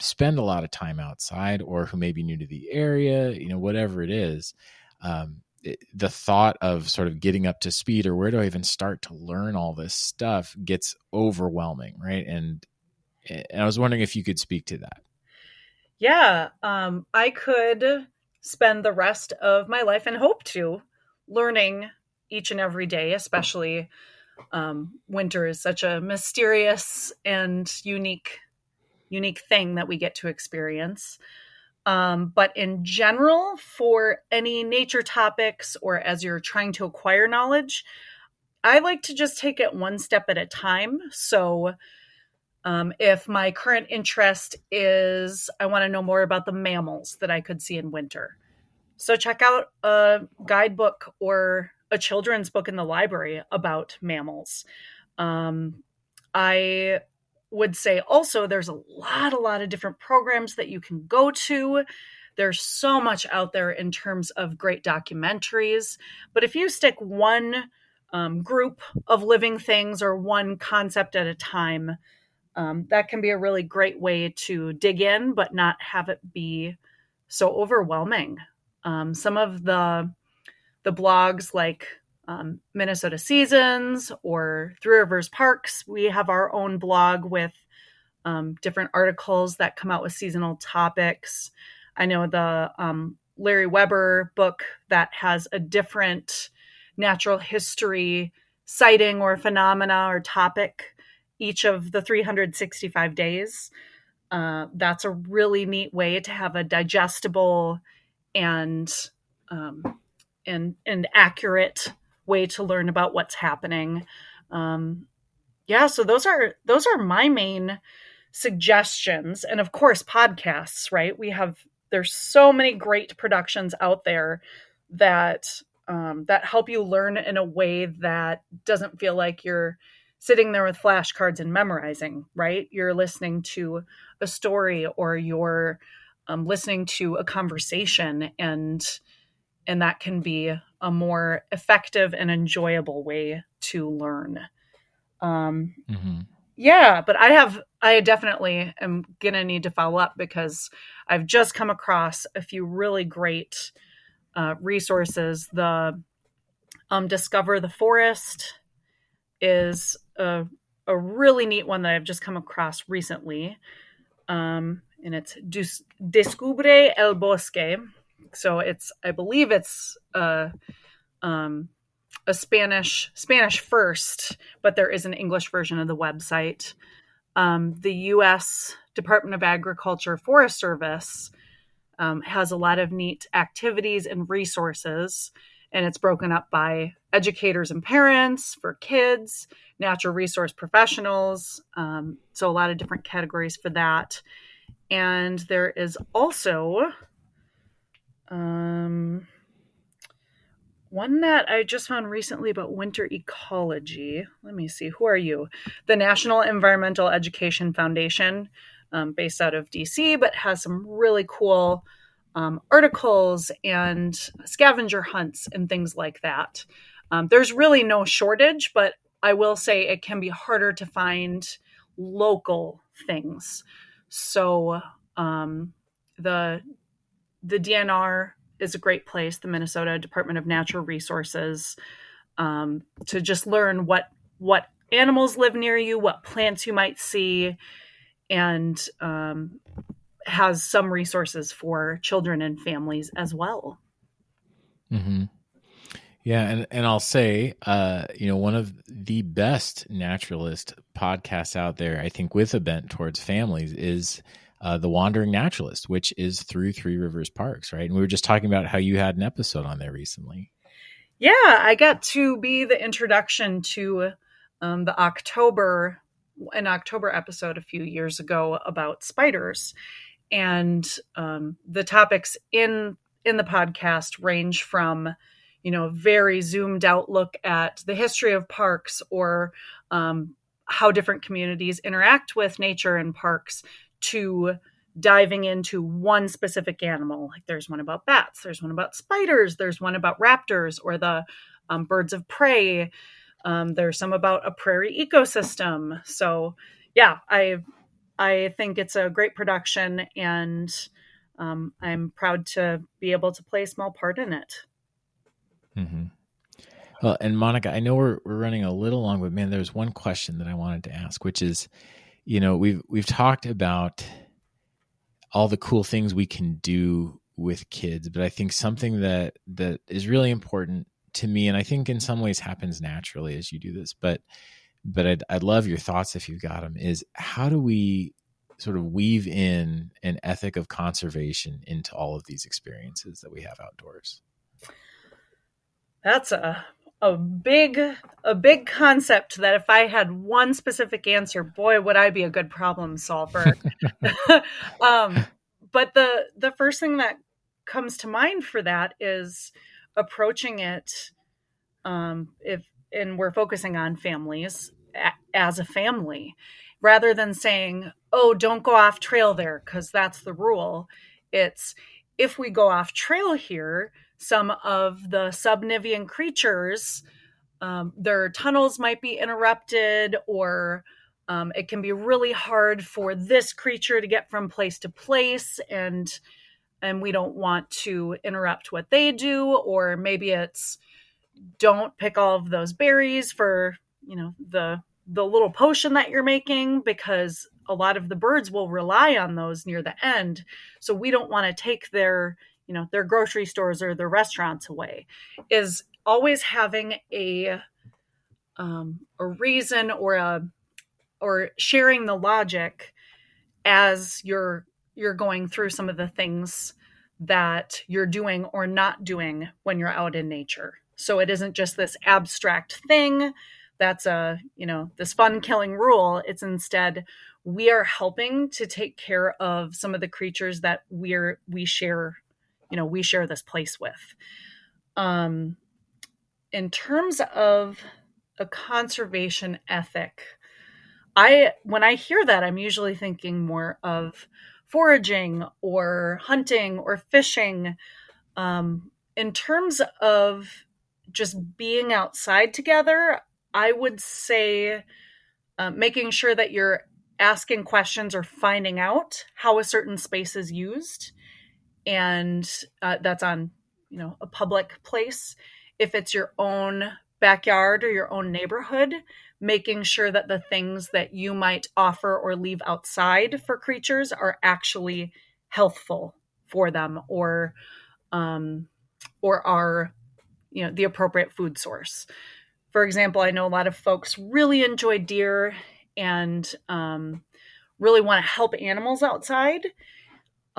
spend a lot of time outside or who may be new to the area, you know, whatever it is, um, it, the thought of sort of getting up to speed or where do I even start to learn all this stuff gets overwhelming, right? And and I was wondering if you could speak to that. Yeah, um, I could spend the rest of my life and hope to learning each and every day, especially um, winter is such a mysterious and unique unique thing that we get to experience. Um, but in general, for any nature topics or as you're trying to acquire knowledge, I like to just take it one step at a time. So um, if my current interest is, I want to know more about the mammals that I could see in winter. So check out a guidebook or a children's book in the library about mammals. Um, I would say also there's a lot, a lot of different programs that you can go to There's so much out there in terms of great documentaries. But if you stick one um, group of living things or one concept at a time, um, that can be a really great way to dig in, but not have it be so overwhelming. Um, some of the the blogs like um, Minnesota Seasons or Three Rivers Parks, we have our own blog with um, different articles that come out with seasonal topics. I know the um, Larry Weber book that has a different natural history sighting or phenomena or topic each of the 365 days. Uh, that's a really neat way to have a digestible and um, and and accurate way to learn about what's happening. Um, yeah, so those are those are my main suggestions, and of course podcasts. Right, we have there's so many great productions out there that um, that help you learn in a way that doesn't feel like you're sitting there with flashcards and memorizing, right? You're listening to a story or you're um, listening to a conversation and and that can be a more effective and enjoyable way to learn. Um, mm-hmm. Yeah, but I have I definitely am gonna need to follow up because I've just come across a few really great uh, resources. The um, Discover the Forest is a, a really neat one that I've just come across recently. Um, and it's Descubre el Bosque. So it's, I believe it's a, um, a Spanish Spanish first, but there is an English version of the website. Um, the U.S. Department of Agriculture Forest Service um, has a lot of neat activities and resources, and it's broken up by educators and parents for kids, natural resource professionals. Um, so, a lot of different categories for that. And there is also um, one that I just found recently about winter ecology. Let me see. Who are you? The National Environmental Education Foundation um, based out of DC, but has some really cool um, articles and scavenger hunts and things like that. Um, there's really no shortage, but I will say it can be harder to find local things. So um, the the DNR is a great place, the Minnesota Department of Natural Resources, um, to just learn what what animals live near you, what plants you might see, and um, has some resources for children and families as well. Mm-hmm. Yeah, and, and I'll say, uh, you know, one of the best naturalist podcasts out there, I think, with a bent towards families is uh, The Wandering Naturalist, which is through Three Rivers Parks, right? And we were just talking about how you had an episode on there recently. Yeah, I got to be the introduction to um, the October an October episode a few years ago about spiders, and um, the topics in in the podcast range from you know very zoomed out look at the history of parks or um, how different communities interact with nature and parks to diving into one specific animal like there's one about bats there's one about spiders there's one about raptors or the um, birds of prey um, there's some about a prairie ecosystem. So, yeah, I I think it's a great production, and um, I'm proud to be able to play a small part in it. Mm-hmm. Well, and Monica, I know we're we're running a little long, but man, there's one question that I wanted to ask, which is, you know, we've we've talked about all the cool things we can do with kids, but I think something that that is really important to me, and I think in some ways happens naturally as you do this, but but I'd, I'd love your thoughts if you've got them. Is how do we sort of weave in an ethic of conservation into all of these experiences that we have outdoors? That's a a big a big concept that if I had one specific answer, boy, would I be a good problem solver. um, but the the first thing that comes to mind for that is approaching it um, if and we're focusing on families a, as a family rather than saying oh don't go off trail there because that's the rule it's if we go off trail here, some of the subnivean creatures, um, their tunnels might be interrupted, or um, it can be really hard for this creature to get from place to place, and and we don't want to interrupt what they do, or maybe it's don't pick all of those berries for you know the the little potion that you're making because a lot of the birds will rely on those near the end. So we don't want to take their you know their grocery stores or their restaurants away is always having a um, a reason or a or sharing the logic as you're you're going through some of the things that you're doing or not doing when you're out in nature so it isn't just this abstract thing that's a, you know, this fun killing rule. It's instead we are helping to take care of some of the creatures that we're we share, you know, we share this place with. Um in terms of a conservation ethic, I when I hear that, I'm usually thinking more of foraging or hunting or fishing. Um, in terms of just being outside together, I would say uh, making sure that you're asking questions or finding out how a certain space is used, and uh, that's on you know a public place. If it's your own backyard or your own neighborhood, making sure that the things that you might offer or leave outside for creatures are actually healthful for them or um, or are you know the appropriate food source for example i know a lot of folks really enjoy deer and um, really want to help animals outside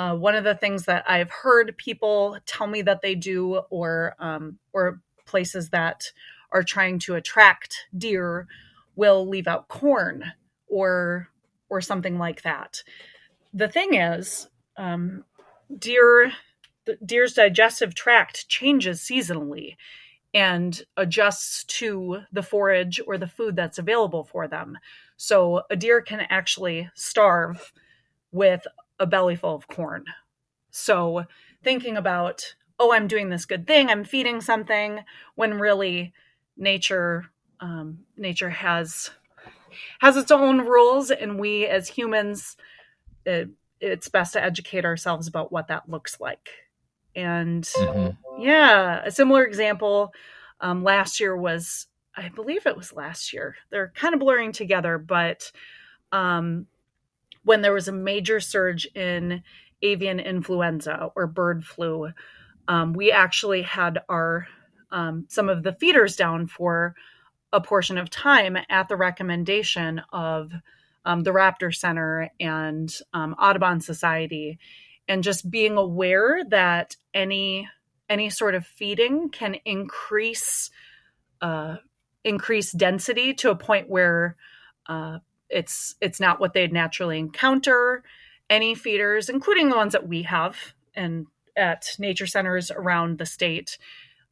uh, one of the things that i've heard people tell me that they do or um, or places that are trying to attract deer will leave out corn or or something like that the thing is um, deer the deer's digestive tract changes seasonally and adjusts to the forage or the food that's available for them. So a deer can actually starve with a belly full of corn. So thinking about, oh, I'm doing this good thing, I'm feeding something, when really nature um, nature has has its own rules, and we as humans, it, it's best to educate ourselves about what that looks like. And mm-hmm. yeah, a similar example um, last year was, I believe it was last year. They're kind of blurring together, but um, when there was a major surge in avian influenza or bird flu, um, we actually had our um, some of the feeders down for a portion of time at the recommendation of um, the Raptor Center and um, Audubon Society. And just being aware that any any sort of feeding can increase uh, increase density to a point where uh, it's it's not what they'd naturally encounter. Any feeders, including the ones that we have and at nature centers around the state,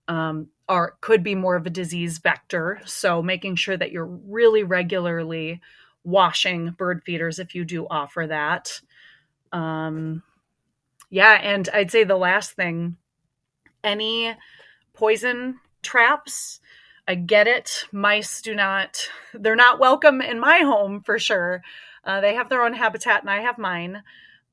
um, are could be more of a disease vector. So making sure that you're really regularly washing bird feeders if you do offer that. Um, yeah, and I'd say the last thing any poison traps. I get it. Mice do not, they're not welcome in my home for sure. Uh, they have their own habitat and I have mine.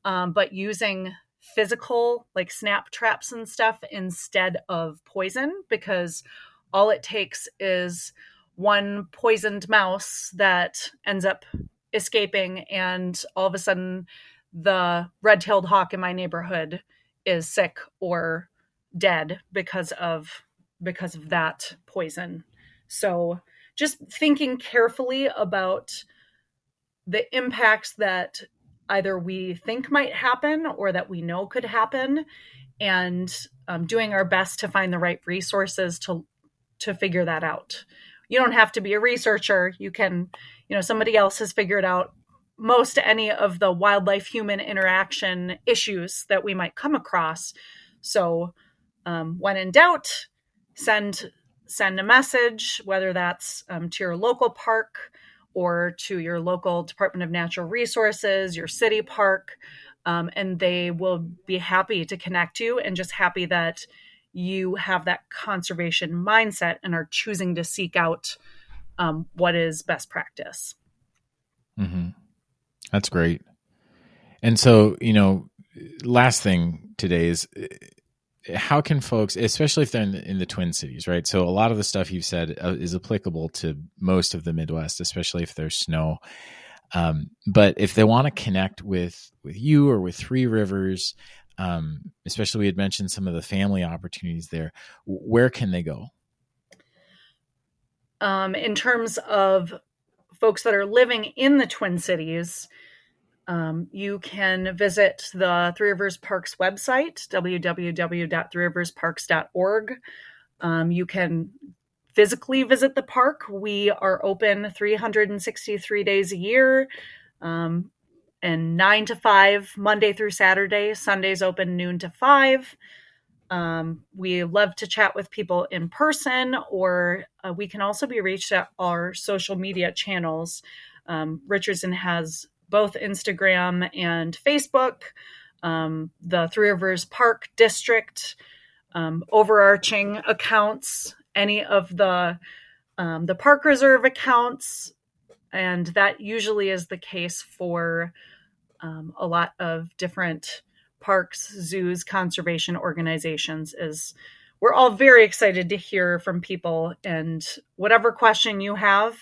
Um, but using physical, like snap traps and stuff, instead of poison, because all it takes is one poisoned mouse that ends up escaping, and all of a sudden the red-tailed hawk in my neighborhood is sick or dead because of because of that poison. So just thinking carefully about the impacts that either we think might happen or that we know could happen and um, doing our best to find the right resources to to figure that out you don't have to be a researcher you can you know somebody else has figured out most any of the wildlife human interaction issues that we might come across. So, um, when in doubt, send send a message, whether that's um, to your local park or to your local Department of Natural Resources, your city park. um, and they will be happy to connect you and just happy that you have that conservation mindset and are choosing to seek out um, what is best practice. Mm-hmm. That's great. And so, you know, last thing today is how can folks, especially if they're in the, in the, Twin Cities, right? So a lot of the stuff you've said uh, is applicable to most of the Midwest, especially if there's snow. Um, but if they want to connect with with you or with Three Rivers, um, especially we had mentioned some of the family opportunities there, where can they go? Um, in terms of folks that are living in the Twin Cities, um, you can visit the Three Rivers Parks website, www.threeriversparks.org. Um, you can physically visit the park. We are open 363 days a year um, and 9 to 5 Monday through Saturday. Sundays open noon to 5. Um, we love to chat with people in person, or uh, we can also be reached at our social media channels. Um, Richardson has both Instagram and Facebook, um, the Three Rivers Park District, um, overarching accounts any of the um, the park reserve accounts, and that usually is the case for um, a lot of different parks, zoos, conservation organizations. Is we're all very excited to hear from people, and whatever question you have,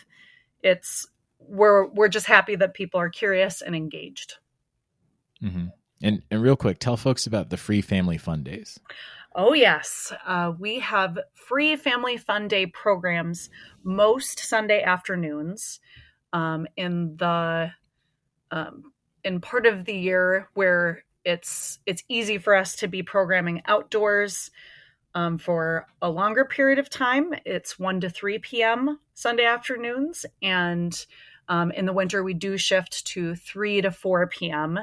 it's we're we're just happy that people are curious and engaged. Mm-hmm. And and real quick, tell folks about the free family fun days. Oh, yes. Uh, we have free family fun day programs most Sunday afternoons um, in the um, in part of the year where it's it's easy for us to be programming outdoors um, for a longer period of time. It's 1 to 3 p.m. Sunday afternoons. And um, in the winter, we do shift to 3 to 4 p.m.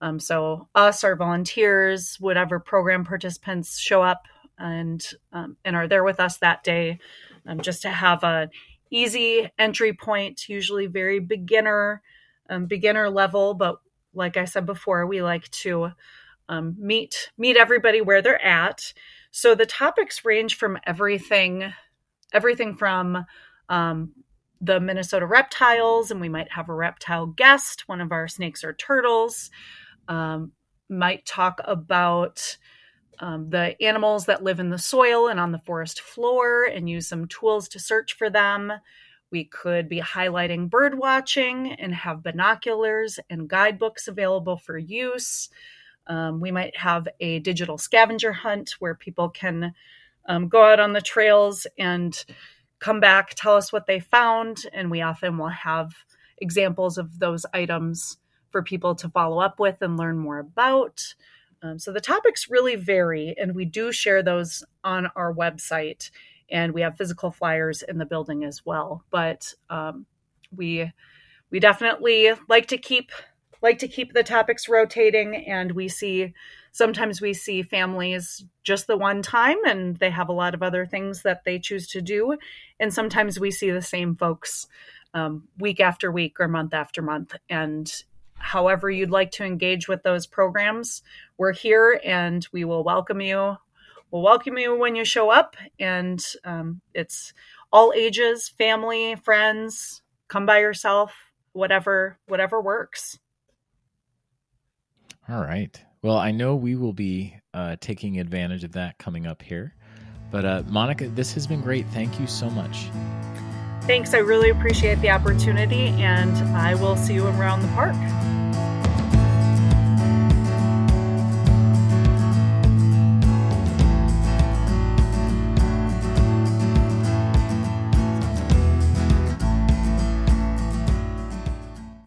Um, so us, our volunteers, whatever program participants show up and um, and are there with us that day, um, just to have an easy entry point, usually very beginner um, beginner level. But like I said before, we like to um, meet meet everybody where they're at. So the topics range from everything everything from um, the Minnesota reptiles, and we might have a reptile guest, one of our snakes or turtles um, might talk about um, the animals that live in the soil and on the forest floor and use some tools to search for them. We could be highlighting bird watching and have binoculars and guidebooks available for use. Um, we might have a digital scavenger hunt where people can um, go out on the trails and come back, tell us what they found, and we often will have examples of those items for people to follow up with and learn more about. Um, so the topics really vary, and we do share those on our website, and we have physical flyers in the building as well. But um, we we definitely like to keep like to keep the topics rotating, and we see sometimes we see families just the one time, and they have a lot of other things that they choose to do, and sometimes we see the same folks um, week after week or month after month, and however you'd like to engage with those programs, we're here and we will welcome you. We'll welcome you when you show up, and um, it's all ages, family, friends. Come by yourself, whatever whatever works. All right. Well, I know we will be uh, taking advantage of that coming up here. But uh, Monica, this has been great. Thank you so much. Thanks. I really appreciate the opportunity, and I will see you around the park.